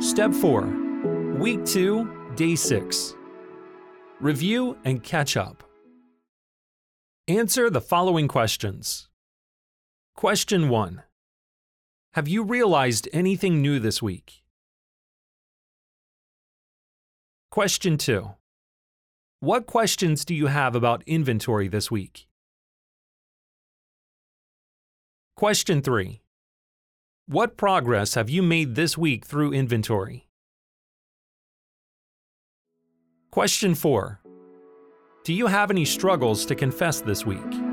Step 4 Week 2, Day 6 Review and catch up. Answer the following questions. Question 1 Have you realized anything new this week? Question 2 What questions do you have about inventory this week? Question 3 What progress have you made this week through inventory? Question 4 Do you have any struggles to confess this week?